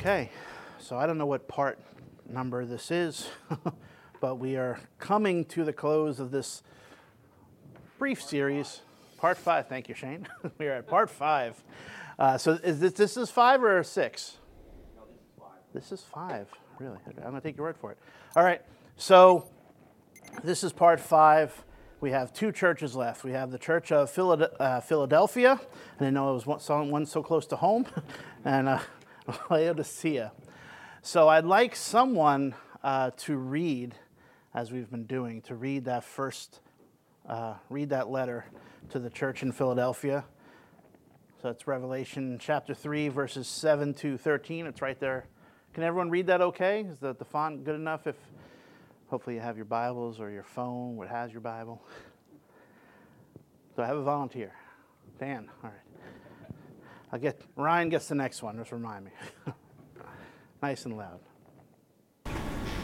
Okay, so I don't know what part number this is, but we are coming to the close of this brief series, part five. Thank you, Shane. we are at part five. Uh, so is this, this is five or six? No, this is five. This is five, really. Okay, I'm going to take your word for it. All right, so this is part five. We have two churches left. We have the Church of Philad- uh, Philadelphia, and I know it was one, so- one so close to home, and uh, Laodicea. So I'd like someone uh, to read, as we've been doing, to read that first, uh, read that letter to the church in Philadelphia. So it's Revelation chapter 3, verses 7 to 13. It's right there. Can everyone read that okay? Is the, the font good enough? If hopefully you have your Bibles or your phone, what has your Bible. So I have a volunteer. Dan, all right. I'll get Ryan gets the next one, just remind me. nice and loud.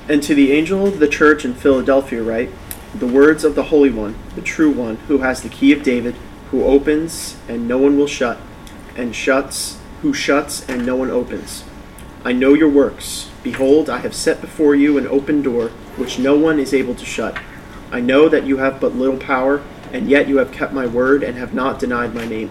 And to the angel of the church in Philadelphia write, The words of the Holy One, the true One, who has the key of David, who opens and no one will shut, and shuts, who shuts and no one opens. I know your works. Behold, I have set before you an open door, which no one is able to shut. I know that you have but little power, and yet you have kept my word and have not denied my name.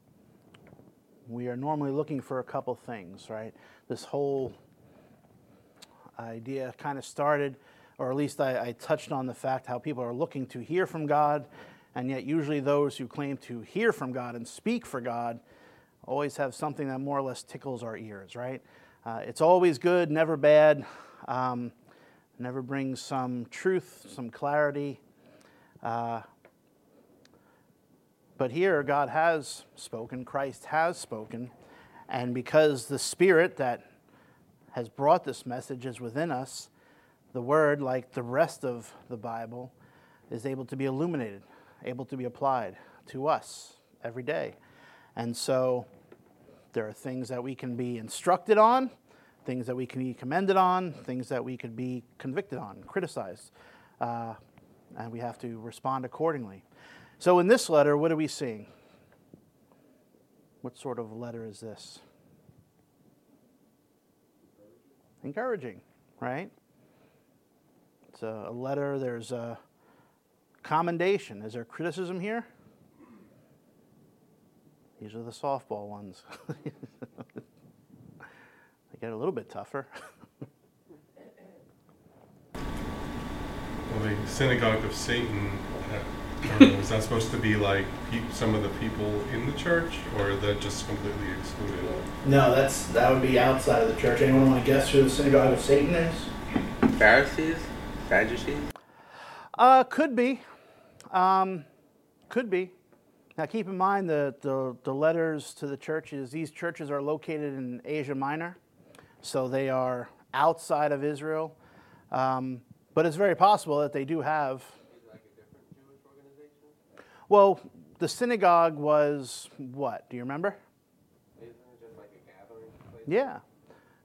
we are normally looking for a couple things, right? This whole idea kind of started, or at least I, I touched on the fact how people are looking to hear from God, and yet usually those who claim to hear from God and speak for God always have something that more or less tickles our ears, right? Uh, it's always good, never bad. Um, never brings some truth, some clarity. Uh, but here, God has spoken, Christ has spoken, and because the Spirit that has brought this message is within us, the Word, like the rest of the Bible, is able to be illuminated, able to be applied to us every day. And so there are things that we can be instructed on, things that we can be commended on, things that we could be convicted on, criticized, uh, and we have to respond accordingly. So, in this letter, what are we seeing? What sort of letter is this? Encouraging, right? It's a, a letter, there's a commendation. Is there criticism here? These are the softball ones. they get a little bit tougher. Well, the synagogue of Satan, I is that supposed to be like pe- some of the people in the church, or is that just completely excluded? No, that's that would be outside of the church. Anyone want to guess who the synagogue of Satan is? Pharisees? Sadducees? Uh, could be. Um, could be. Now, keep in mind that the, the letters to the churches, these churches are located in Asia Minor, so they are outside of Israel. Um, but it's very possible that they do have. Well, the synagogue was what? Do you remember? Like Yeah.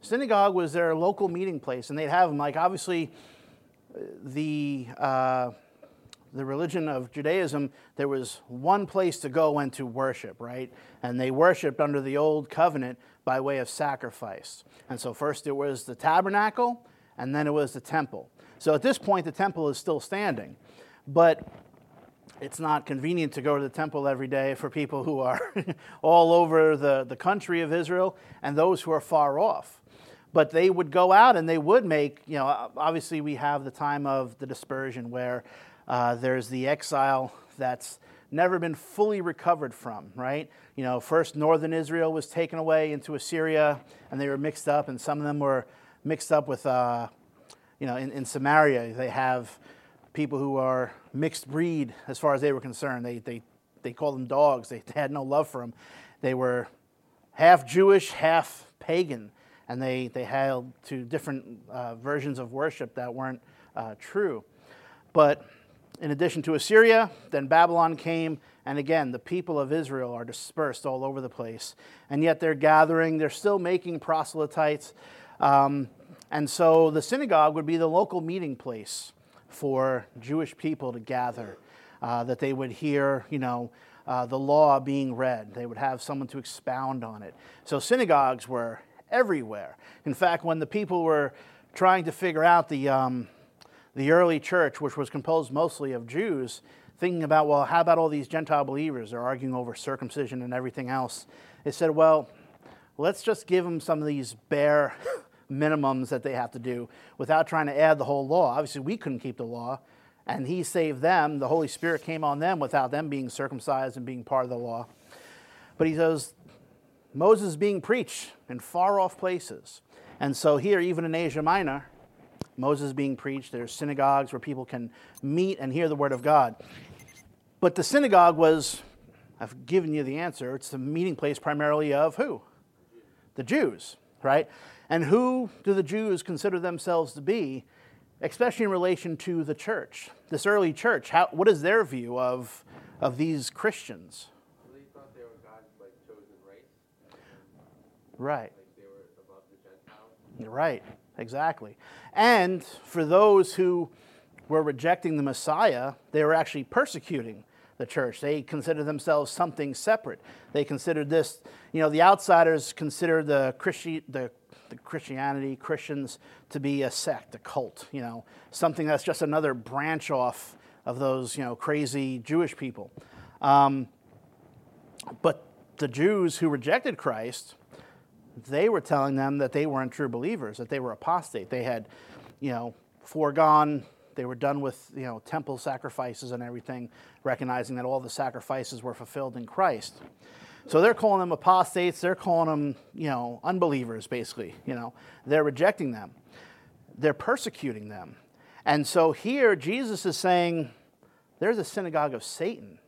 Synagogue was their local meeting place, and they'd have them. Like, obviously, the. Uh, the religion of Judaism, there was one place to go and to worship, right? And they worshiped under the old covenant by way of sacrifice. And so first it was the tabernacle, and then it was the temple. So at this point, the temple is still standing. But it's not convenient to go to the temple every day for people who are all over the, the country of Israel and those who are far off. but they would go out and they would make, you know, obviously we have the time of the dispersion where uh, there's the exile that's never been fully recovered from, right? You know, first northern Israel was taken away into Assyria and they were mixed up, and some of them were mixed up with, uh, you know, in, in Samaria, they have people who are mixed breed as far as they were concerned. They, they, they called them dogs, they, they had no love for them. They were half Jewish, half pagan, and they, they held to different uh, versions of worship that weren't uh, true. But in addition to Assyria, then Babylon came, and again, the people of Israel are dispersed all over the place. And yet they're gathering, they're still making proselytes. Um, and so the synagogue would be the local meeting place for Jewish people to gather, uh, that they would hear, you know, uh, the law being read. They would have someone to expound on it. So synagogues were everywhere. In fact, when the people were trying to figure out the, um, the early church, which was composed mostly of Jews, thinking about, well, how about all these Gentile believers? They're arguing over circumcision and everything else. They said, well, let's just give them some of these bare minimums that they have to do without trying to add the whole law. Obviously, we couldn't keep the law, and He saved them. The Holy Spirit came on them without them being circumcised and being part of the law. But He says, Moses is being preached in far off places. And so, here, even in Asia Minor, Moses being preached. There's synagogues where people can meet and hear the word of God. But the synagogue was, I've given you the answer, it's the meeting place primarily of who? The Jews, right? And who do the Jews consider themselves to be, especially in relation to the church? This early church, how, what is their view of, of these Christians? They thought they were God's like chosen race. Right. Like they were above the Gentiles. Right, exactly. And for those who were rejecting the Messiah, they were actually persecuting the church. They considered themselves something separate. They considered this, you know, the outsiders considered the, Christi- the, the Christianity, Christians, to be a sect, a cult, you know, something that's just another branch off of those, you know, crazy Jewish people. Um, but the Jews who rejected Christ, they were telling them that they weren't true believers, that they were apostate. They had, you know, foregone, they were done with, you know, temple sacrifices and everything, recognizing that all the sacrifices were fulfilled in Christ. So they're calling them apostates, they're calling them, you know, unbelievers, basically, you know. They're rejecting them. They're persecuting them. And so here Jesus is saying, there's a synagogue of Satan.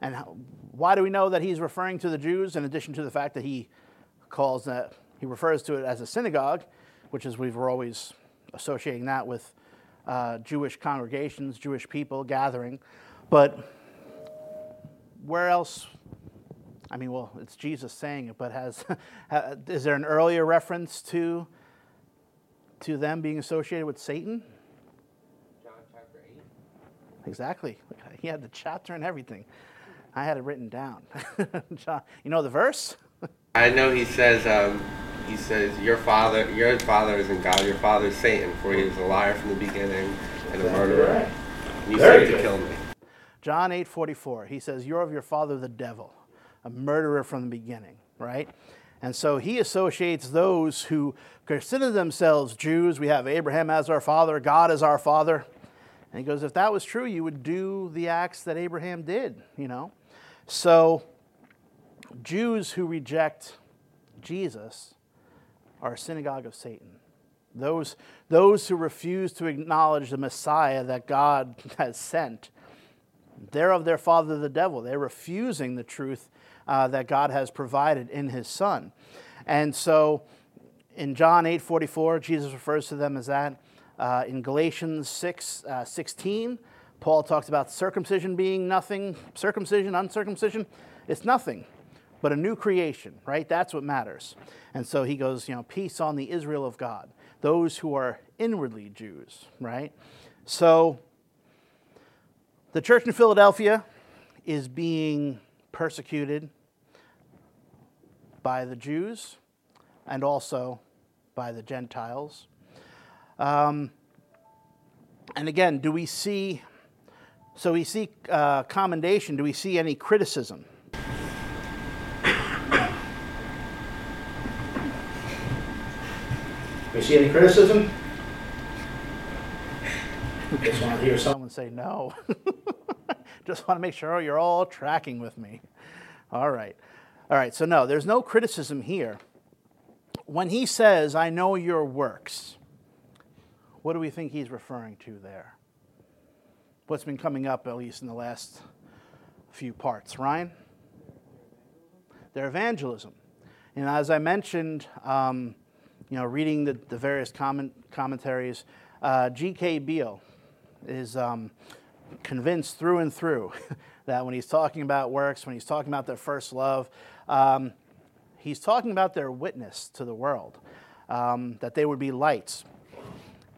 And why do we know that he's referring to the Jews in addition to the fact that he calls that he refers to it as a synagogue, which is we've always associating that with uh, Jewish congregations, Jewish people gathering. But where else? I mean, well, it's Jesus saying it, but has is there an earlier reference to to them being associated with Satan? John chapter 8. Exactly. He had the chapter and everything. I had it written down. John, you know the verse? I know he says, um, he says, your father, your father isn't God, your father is Satan, for he is a liar from the beginning and a murderer. And you Very seek to kill me. John 8 44. He says, You're of your father the devil, a murderer from the beginning, right? And so he associates those who consider themselves Jews. We have Abraham as our father, God as our father. And he goes, If that was true, you would do the acts that Abraham did, you know? So Jews who reject Jesus are a synagogue of Satan. Those, those who refuse to acknowledge the Messiah that God has sent, they're of their father the devil. They're refusing the truth uh, that God has provided in his Son. And so in John 8 44, Jesus refers to them as that. Uh, in Galatians 6 uh, 16, Paul talks about circumcision being nothing, circumcision, uncircumcision, it's nothing but a new creation, right? That's what matters. And so he goes, you know, peace on the Israel of God, those who are inwardly Jews, right? So the church in Philadelphia is being persecuted by the Jews and also by the Gentiles. Um, and again, do we see, so we see uh, commendation, do we see any criticism? Do We see any criticism? Just want to hear someone say no. Just want to make sure you're all tracking with me. All right. All right, so no, there's no criticism here. When he says, I know your works, what do we think he's referring to there? What's been coming up, at least in the last few parts? Ryan? Their evangelism. And as I mentioned, um, you know, reading the, the various comment, commentaries, uh, G.K. Beale is um, convinced through and through that when he's talking about works, when he's talking about their first love, um, he's talking about their witness to the world, um, that they would be lights.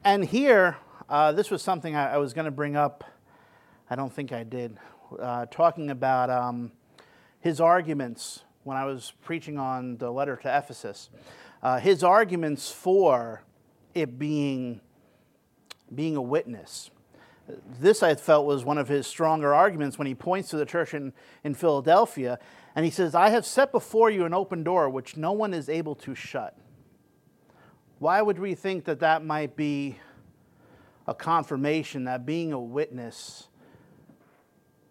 And here, uh, this was something I, I was going to bring up. I don't think I did. Uh, talking about um, his arguments when I was preaching on the letter to Ephesus. Uh, his arguments for it being, being a witness. This I felt was one of his stronger arguments when he points to the church in, in Philadelphia and he says, I have set before you an open door which no one is able to shut. Why would we think that that might be a confirmation that being a witness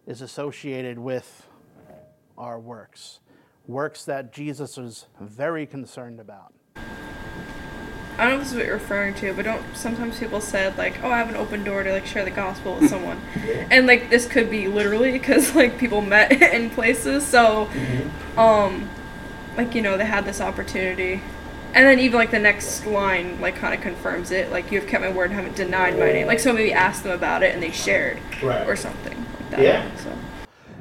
is associated with our works? Works that Jesus was very concerned about. I don't know if this is what you're referring to, but don't sometimes people said like, "Oh, I have an open door to like share the gospel with someone," and like this could be literally because like people met in places, so mm-hmm. um, like you know they had this opportunity, and then even like the next line like kind of confirms it, like you have kept my word and haven't denied my name. Like so maybe asked them about it and they shared right. or something like that. Yeah. So.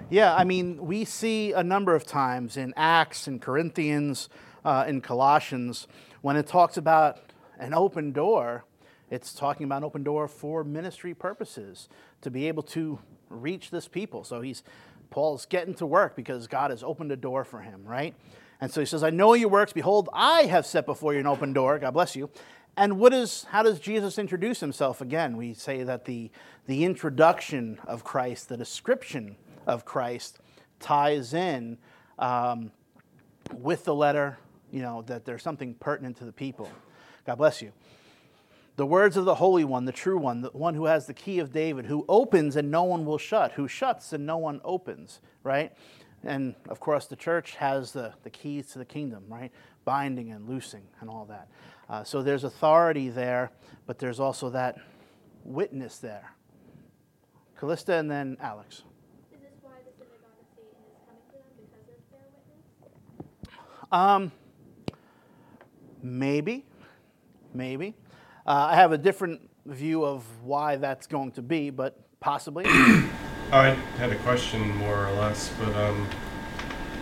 Yeah, I mean, we see a number of times in Acts and Corinthians, uh, in Colossians, when it talks about an open door, it's talking about an open door for ministry purposes to be able to reach this people. So he's Paul's getting to work because God has opened a door for him, right? And so he says, I know your works. Behold, I have set before you an open door. God bless you. And what is, how does Jesus introduce himself again? We say that the, the introduction of Christ, the description of Christ, ties in um, with the letter, you know, that there's something pertinent to the people. God bless you. The words of the Holy One, the true one, the one who has the key of David, who opens and no one will shut, who shuts and no one opens, right? And of course, the church has the, the keys to the kingdom, right? Binding and loosing and all that. Uh, so there's authority there, but there's also that witness there. Callista and then Alex. Is this why the synagogue of Satan is coming to them because of their witness? Um, maybe. Maybe. Uh, I have a different view of why that's going to be, but possibly. I had a question more or less, but um,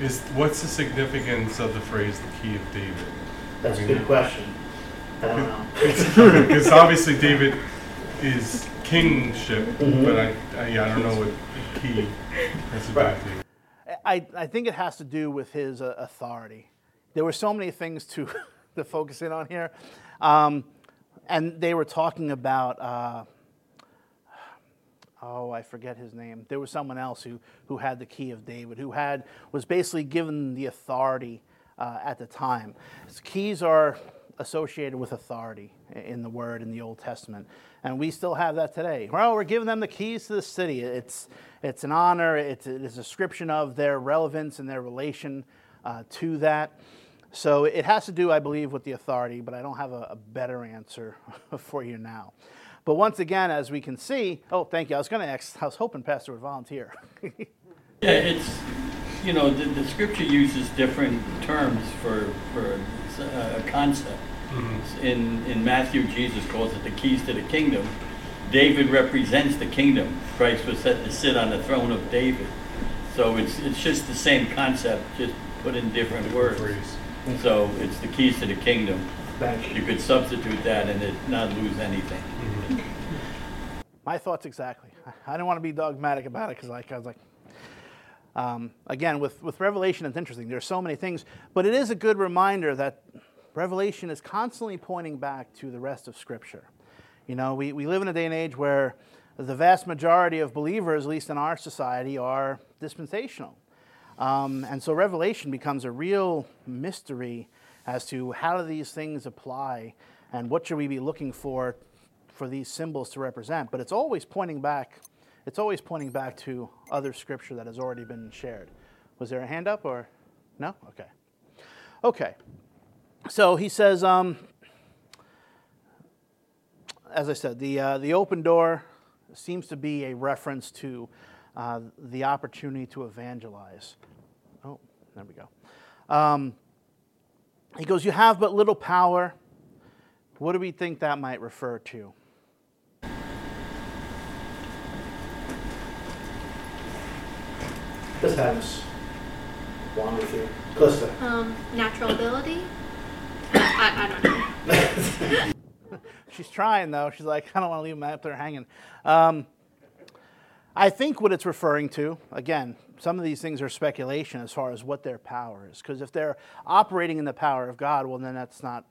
is what's the significance of the phrase "the key of David"? That's I mean, a good question. I don't know. Because obviously David is kingship, mm-hmm. but I, I, yeah, I don't know what key has to do with. I, I think it has to do with his uh, authority. There were so many things to, to focus in on here. Um, and they were talking about, uh, oh, I forget his name. There was someone else who, who had the key of David, who had, was basically given the authority uh, at the time. Keys are associated with authority in the Word in the Old Testament. And we still have that today. Well, we're giving them the keys to the city. It's, it's an honor, it's, it's a description of their relevance and their relation uh, to that. So it has to do, I believe, with the authority, but I don't have a, a better answer for you now. But once again, as we can see, oh, thank you. I was going to ask, I was hoping Pastor would volunteer. yeah, it's, you know, the, the scripture uses different terms for, for a concept. Mm-hmm. In, in Matthew, Jesus calls it the keys to the kingdom. David represents the kingdom. Christ was set to sit on the throne of David. So it's, it's just the same concept, just put in different words. So it's the keys to the kingdom. You could substitute that and it not lose anything. Mm-hmm. My thoughts exactly. I didn't want to be dogmatic about it because like, I was like, um, again, with, with Revelation, it's interesting. There's so many things, but it is a good reminder that Revelation is constantly pointing back to the rest of Scripture. You know, we, we live in a day and age where the vast majority of believers, at least in our society, are dispensational. Um, and so Revelation becomes a real mystery as to how do these things apply and what should we be looking for for these symbols to represent? But it's always pointing back. It's always pointing back to other scripture that has already been shared. Was there a hand up or no? Okay. Okay. So he says, um, as I said, the, uh, the open door seems to be a reference to uh, the opportunity to evangelize. Oh, there we go. Um, he goes, You have but little power. What do we think that might refer to? Just have us wander through. Calista. Um, natural ability? I, I don't know. She's trying though. She's like, I don't want to leave them out there hanging. Um, I think what it's referring to, again, some of these things are speculation as far as what their power is. Because if they're operating in the power of God, well, then that's not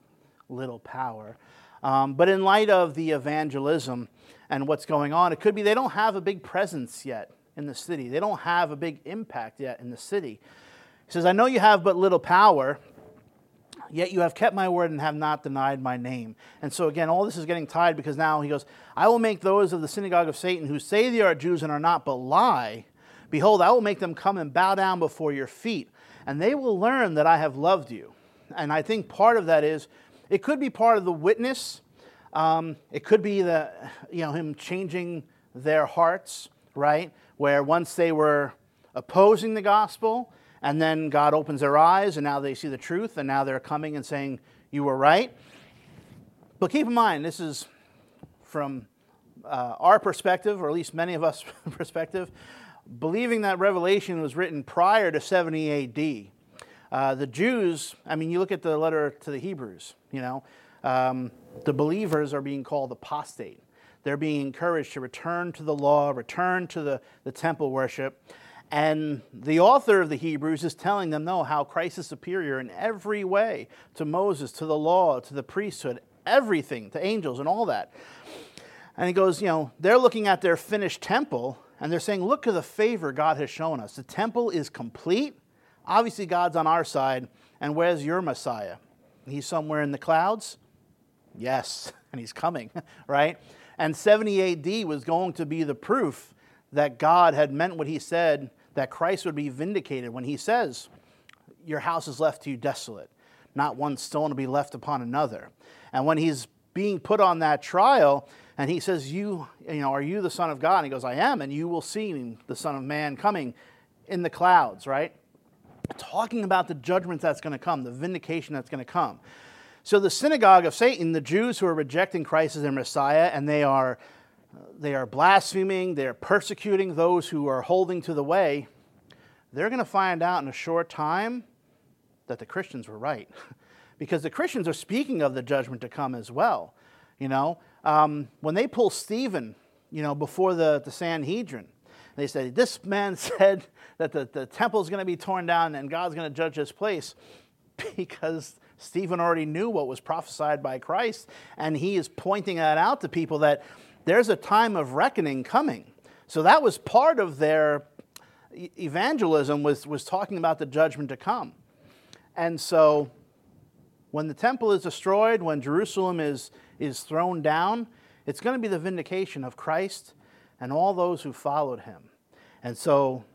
little power. Um, but in light of the evangelism and what's going on, it could be they don't have a big presence yet in the city. They don't have a big impact yet in the city. He says, I know you have but little power, Yet you have kept my word and have not denied my name. And so, again, all this is getting tied because now he goes, I will make those of the synagogue of Satan who say they are Jews and are not, but lie. Behold, I will make them come and bow down before your feet, and they will learn that I have loved you. And I think part of that is it could be part of the witness. Um, it could be the, you know, him changing their hearts, right? Where once they were opposing the gospel, and then God opens their eyes, and now they see the truth, and now they're coming and saying, You were right. But keep in mind, this is from uh, our perspective, or at least many of us' perspective, believing that Revelation was written prior to 70 AD. Uh, the Jews, I mean, you look at the letter to the Hebrews, you know, um, the believers are being called apostate. They're being encouraged to return to the law, return to the, the temple worship. And the author of the Hebrews is telling them, no, how Christ is superior in every way to Moses, to the law, to the priesthood, everything, to angels and all that. And he goes, you know, they're looking at their finished temple and they're saying, look at the favor God has shown us. The temple is complete. Obviously, God's on our side. And where's your Messiah? He's somewhere in the clouds? Yes, and he's coming, right? And 70 AD was going to be the proof that God had meant what he said, that Christ would be vindicated when he says, Your house is left to you desolate, not one stone to be left upon another. And when he's being put on that trial, and he says, You, you know, are you the Son of God? And he goes, I am, and you will see the Son of Man coming in the clouds, right? Talking about the judgment that's going to come, the vindication that's going to come. So the synagogue of Satan, the Jews who are rejecting Christ as their Messiah, and they are they are blaspheming, they're persecuting those who are holding to the way, they're going to find out in a short time that the Christians were right. because the Christians are speaking of the judgment to come as well. You know, um, when they pull Stephen, you know, before the, the Sanhedrin, they say, This man said that the, the temple is going to be torn down and God's going to judge this place because Stephen already knew what was prophesied by Christ, and he is pointing that out to people that there's a time of reckoning coming. So that was part of their evangelism was, was talking about the judgment to come. And so when the temple is destroyed, when Jerusalem is, is thrown down, it's going to be the vindication of Christ and all those who followed him. And so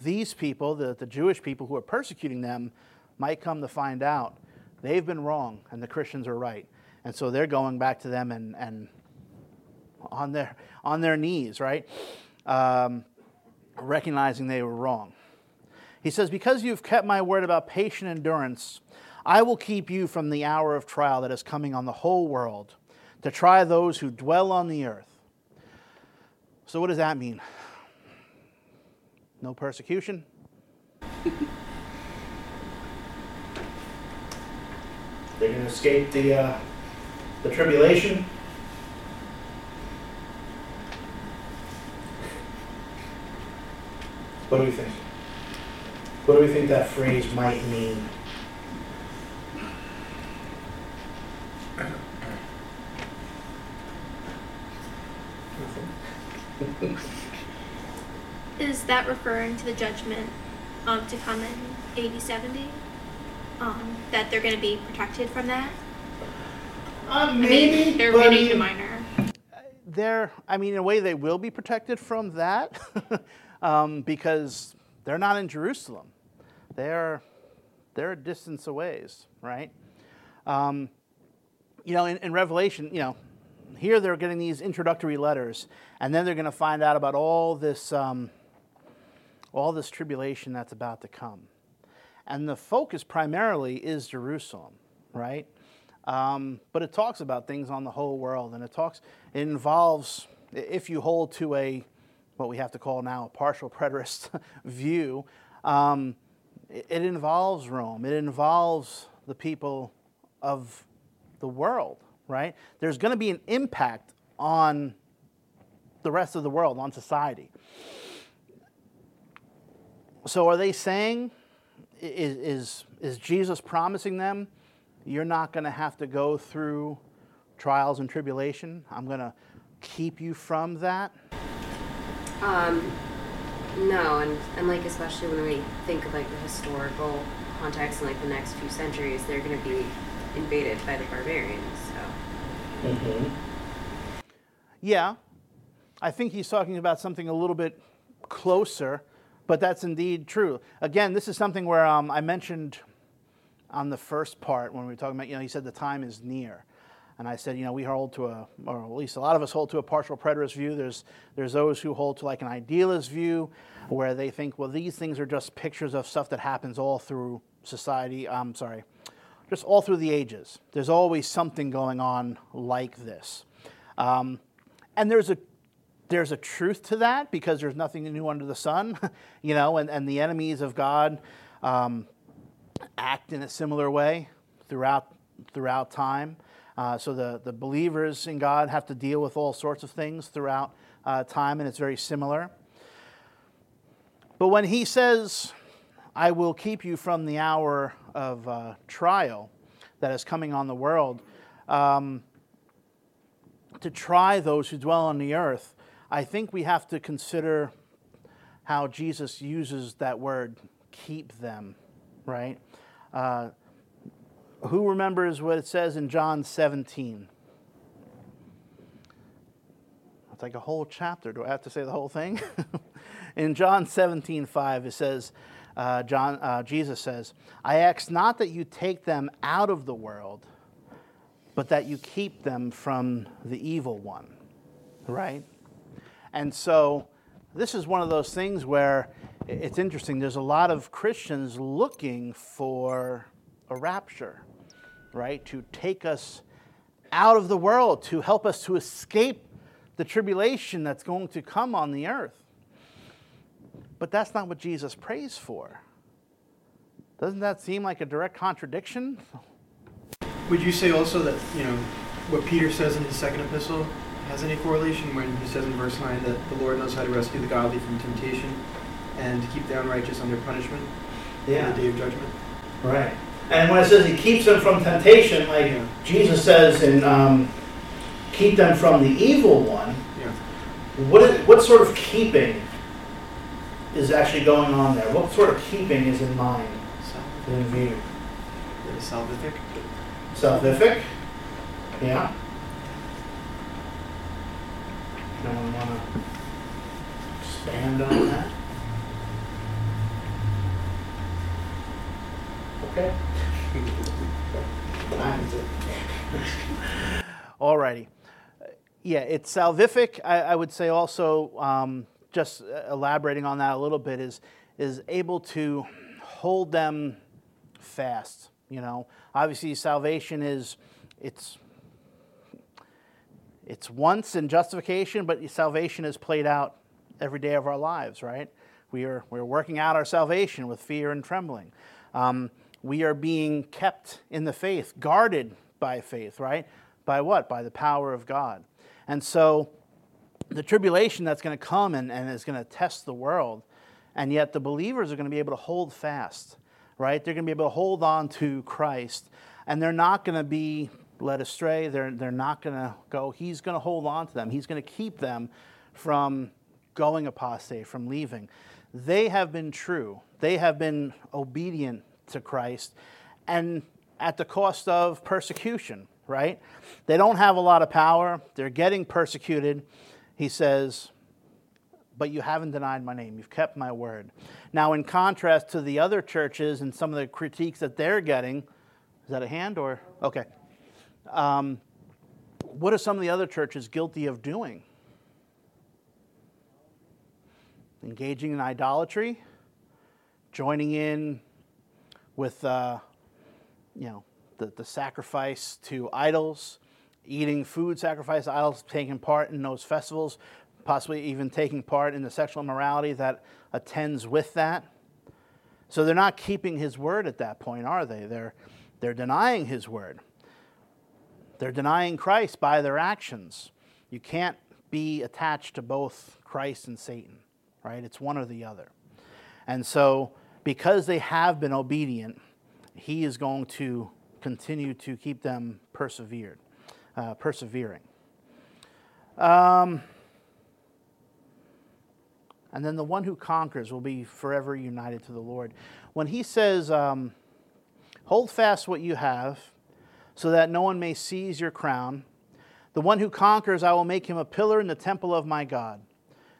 these people, the, the Jewish people who are persecuting them, might come to find out they've been wrong and the Christians are right. And so they're going back to them and, and on their, on their knees, right? Um, recognizing they were wrong. He says, Because you've kept my word about patient endurance, I will keep you from the hour of trial that is coming on the whole world to try those who dwell on the earth. So, what does that mean? No persecution? They're going to escape the, uh, the tribulation? What do we think? What do we think that phrase might mean? Is that referring to the judgment um, to come in AD 70? Um, that they're going to be protected from that? Uh, maybe, They're but I reading mean, minor. they're, I mean, in a way, they will be protected from that um, because they're not in Jerusalem. They're, they're a distance away, right? Um, you know, in, in Revelation, you know, here they're getting these introductory letters, and then they're going to find out about all this, um, all this tribulation that's about to come. And the focus primarily is Jerusalem, right? Um, but it talks about things on the whole world, and it talks, it involves, if you hold to a, what we have to call now a partial preterist view, um, it, it involves Rome. It involves the people of the world, right? There's going to be an impact on the rest of the world, on society. So, are they saying, is, is, is Jesus promising them, you're not going to have to go through trials and tribulation? I'm going to keep you from that? Um, no, and, and like especially when we think of like the historical context in like the next few centuries, they're going to be invaded by the barbarians. So Yeah, I think he's talking about something a little bit closer, but that's indeed true. Again, this is something where um, I mentioned on the first part when we were talking about, you know, he said the time is near. And I said, you know, we hold to a, or at least a lot of us hold to a partial preterist view. There's, there's those who hold to like an idealist view where they think, well, these things are just pictures of stuff that happens all through society. I'm sorry, just all through the ages. There's always something going on like this. Um, and there's a there's a truth to that because there's nothing new under the sun, you know, and, and the enemies of God um, act in a similar way throughout throughout time. Uh, so the, the believers in God have to deal with all sorts of things throughout uh, time, and it's very similar. But when he says, I will keep you from the hour of uh, trial that is coming on the world, um, to try those who dwell on the earth, I think we have to consider how Jesus uses that word, keep them, right? Who remembers what it says in John 17? It's like a whole chapter. Do I have to say the whole thing? in John 17, 5, it says, uh, John, uh, Jesus says, I ask not that you take them out of the world, but that you keep them from the evil one. Right? And so this is one of those things where it's interesting. There's a lot of Christians looking for a rapture, right? To take us out of the world, to help us to escape the tribulation that's going to come on the earth. But that's not what Jesus prays for. Doesn't that seem like a direct contradiction? Would you say also that, you know, what Peter says in his second epistle has any correlation when he says in verse 9 that the Lord knows how to rescue the godly from temptation and to keep the unrighteous under punishment in the day of judgment? Right. And when it says he keeps them from temptation, like Yeah. Jesus says in um, keep them from the evil one, Yeah. what, is, what sort of keeping is actually going on there? What sort of keeping is in mind, Sal- in view? salvific. Salvific? Yeah. No one want to expand on that? Okay. Alrighty. Yeah, it's salvific. I, I would say also, um, just elaborating on that a little bit, is is able to hold them fast. You know, obviously salvation is it's it's once in justification, but salvation is played out every day of our lives, right? We are we're working out our salvation with fear and trembling. Um, we are being kept in the faith, guarded by faith, right? By what? By the power of God. And so the tribulation that's going to come and, and is going to test the world, and yet the believers are going to be able to hold fast, right? They're going to be able to hold on to Christ, and they're not going to be led astray. They're, they're not going to go. He's going to hold on to them, He's going to keep them from going apostate, from leaving. They have been true, they have been obedient to Christ, and at the cost of persecution, right? They don't have a lot of power. They're getting persecuted. He says, but you haven't denied my name. You've kept my word. Now, in contrast to the other churches and some of the critiques that they're getting, is that a hand or? Okay. Um, what are some of the other churches guilty of doing? Engaging in idolatry, joining in with, uh, you know, the, the sacrifice to idols, eating food sacrificed to idols, taking part in those festivals, possibly even taking part in the sexual immorality that attends with that. So they're not keeping his word at that point, are they? They're, they're denying his word. They're denying Christ by their actions. You can't be attached to both Christ and Satan, right? It's one or the other. And so, because they have been obedient, he is going to continue to keep them persevered, uh, persevering. Um, and then the one who conquers will be forever united to the Lord. When he says, um, Hold fast what you have, so that no one may seize your crown, the one who conquers, I will make him a pillar in the temple of my God.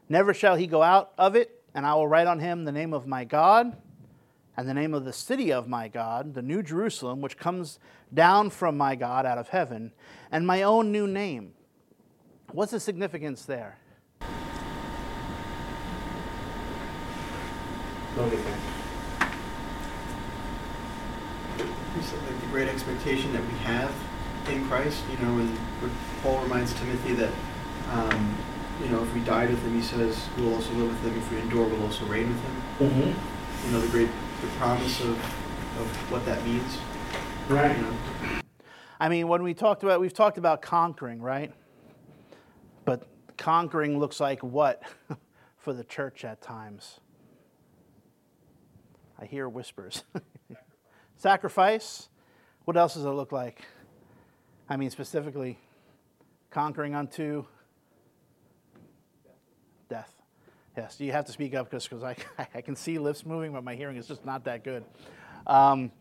Never shall he go out of it, and I will write on him the name of my God and the name of the city of my God, the New Jerusalem, which comes down from my God out of heaven, and my own new name. What's the significance there? He said, like the great expectation that we have in Christ, you know, and Paul reminds Timothy that, um, you know, if we died with him, he says, we'll also live with him. If we endure, we'll also reign with him. Mm-hmm. You know, the great, the promise of, of what that means. Right. You know, I mean, when we talked about, we've talked about conquering, right? But conquering looks like what for the church at times? I hear whispers. Sacrifice. What else does it look like? I mean, specifically, conquering unto death. Yes, you have to speak up because I, I can see lips moving, but my hearing is just not that good. Um,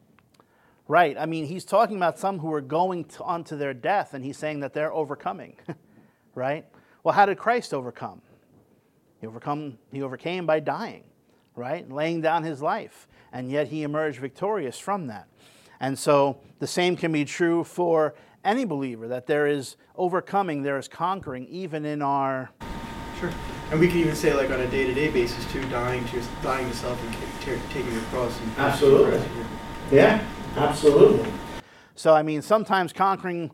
right. I mean, he's talking about some who are going to, unto their death, and he's saying that they're overcoming. right? Well, how did Christ overcome? He overcome. He overcame by dying, right, laying down his life, and yet he emerged victorious from that. And so the same can be true for any believer that there is overcoming, there is conquering, even in our sure. And we can even say, like on a day-to-day basis, too, dying to dying to self and ca- ta- taking your cross. And Absolutely. Yeah, absolutely. So, I mean, sometimes conquering,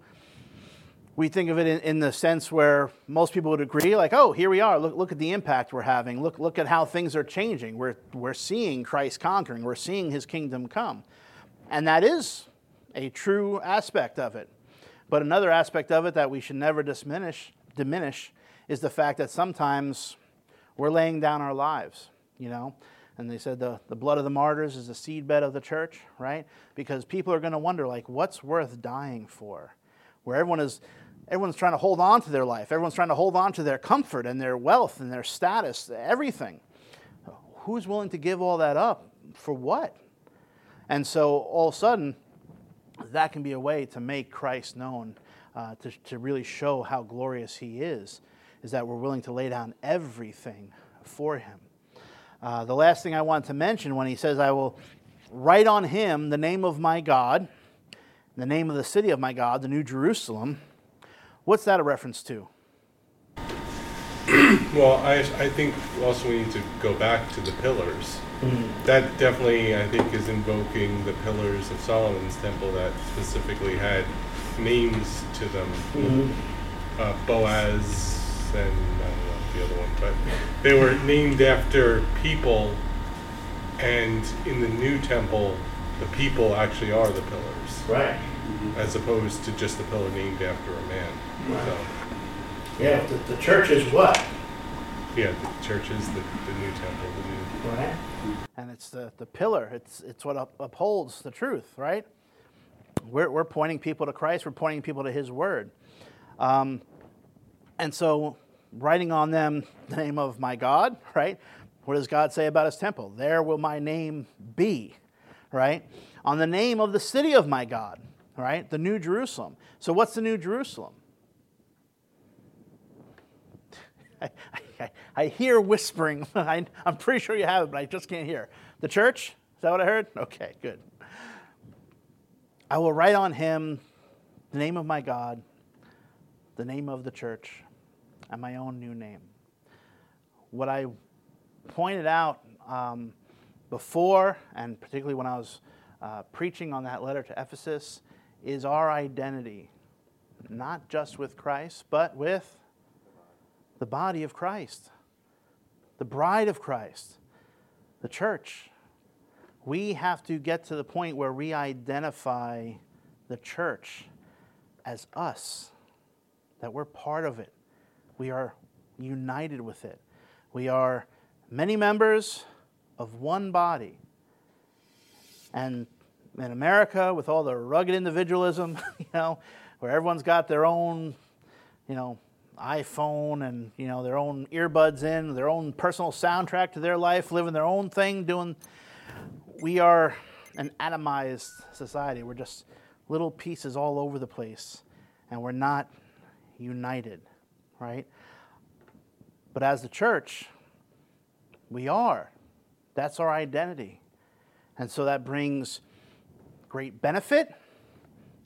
we think of it in, in, the sense where most people would agree, like, oh, here we are. Look, look at the impact we're having. Look, look at how things are changing. We're, we're seeing Christ conquering, we're seeing his kingdom come. And that is a true aspect of it. But another aspect of it that we should never diminish, diminish is the fact that sometimes we're laying down our lives, you know? And they said the, the blood of the martyrs is the seedbed of the church, right? Because people are going to wonder, like, what's worth dying for? Where everyone is, everyone's trying to hold on to their life. Everyone's trying to hold on to their comfort and their wealth and their status, everything. Who's willing to give all that up for what? And so all of a sudden, that can be a way to make Christ known, uh, to, to really show how glorious he is, is that we're willing to lay down everything for him. Uh, the last thing I want to mention when he says, I will write on him the name of my God, the name of the city of my God, the New Jerusalem, what's that a reference to? well, I, I think also we need to go back to the pillars. Mm-hmm. That definitely, I think, is invoking the pillars of Solomon's temple that specifically had names to them. Mm-hmm. Uh, Boaz and I don't know the other one, but they were named after people, and in the new temple, the people actually are the pillars. Right. As opposed to just the pillar named after a man. Right. So, yeah, the, the church is what? Yeah, the church is the, the new temple, the new. Right. And it's the, the pillar, it's, it's what up, upholds the truth, right? We're, we're pointing people to Christ, we're pointing people to His Word. Um, and so, writing on them the name of my God, right? What does God say about His temple? There will my name be, right? On the name of the city of my God. right? The New Jerusalem. So, what's the New Jerusalem? I, I, I hear whispering. I, I'm pretty sure you have it, but I just can't hear. The church? Is that what I heard? Okay, good. I will write on him the name of my God, the name of the church, and my own new name. What I pointed out um, before, and particularly when I was uh, preaching on that letter to Ephesus, is our identity, not just with Christ, but with the body of Christ, the bride of Christ, the church. We have to get to the point where we identify the church as us, that we're part of it. We are united with it. We are many members of one body. And in America, with all the rugged individualism, you know, where everyone's got their own, you know, iPhone and you know their own earbuds in, their own personal soundtrack to their life, living their own thing, doing. We are an atomized society. We're just little pieces all over the place, and we're not united, right? But as the church, we are. That's our identity. And so that brings great benefit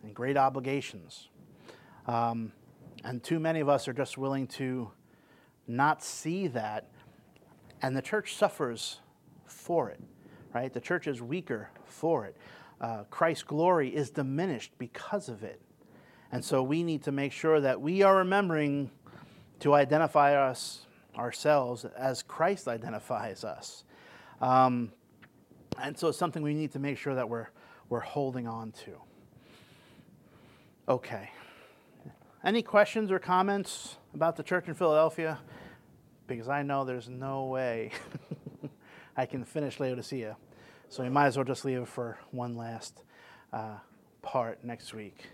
and great obligations. Um, and too many of us are just willing to not see that, and the church suffers for it, right? The church is weaker for it. Uh, Christ's glory is diminished because of it. And so we need to make sure that we are remembering to identify us ourselves as Christ identifies us. Um, and so it's something we need to make sure that we're, we're holding on to. Okay. Any questions or comments about the church in Philadelphia? Because I know there's no way I can finish Laodicea. So we might as well just leave it for one last uh, part next week.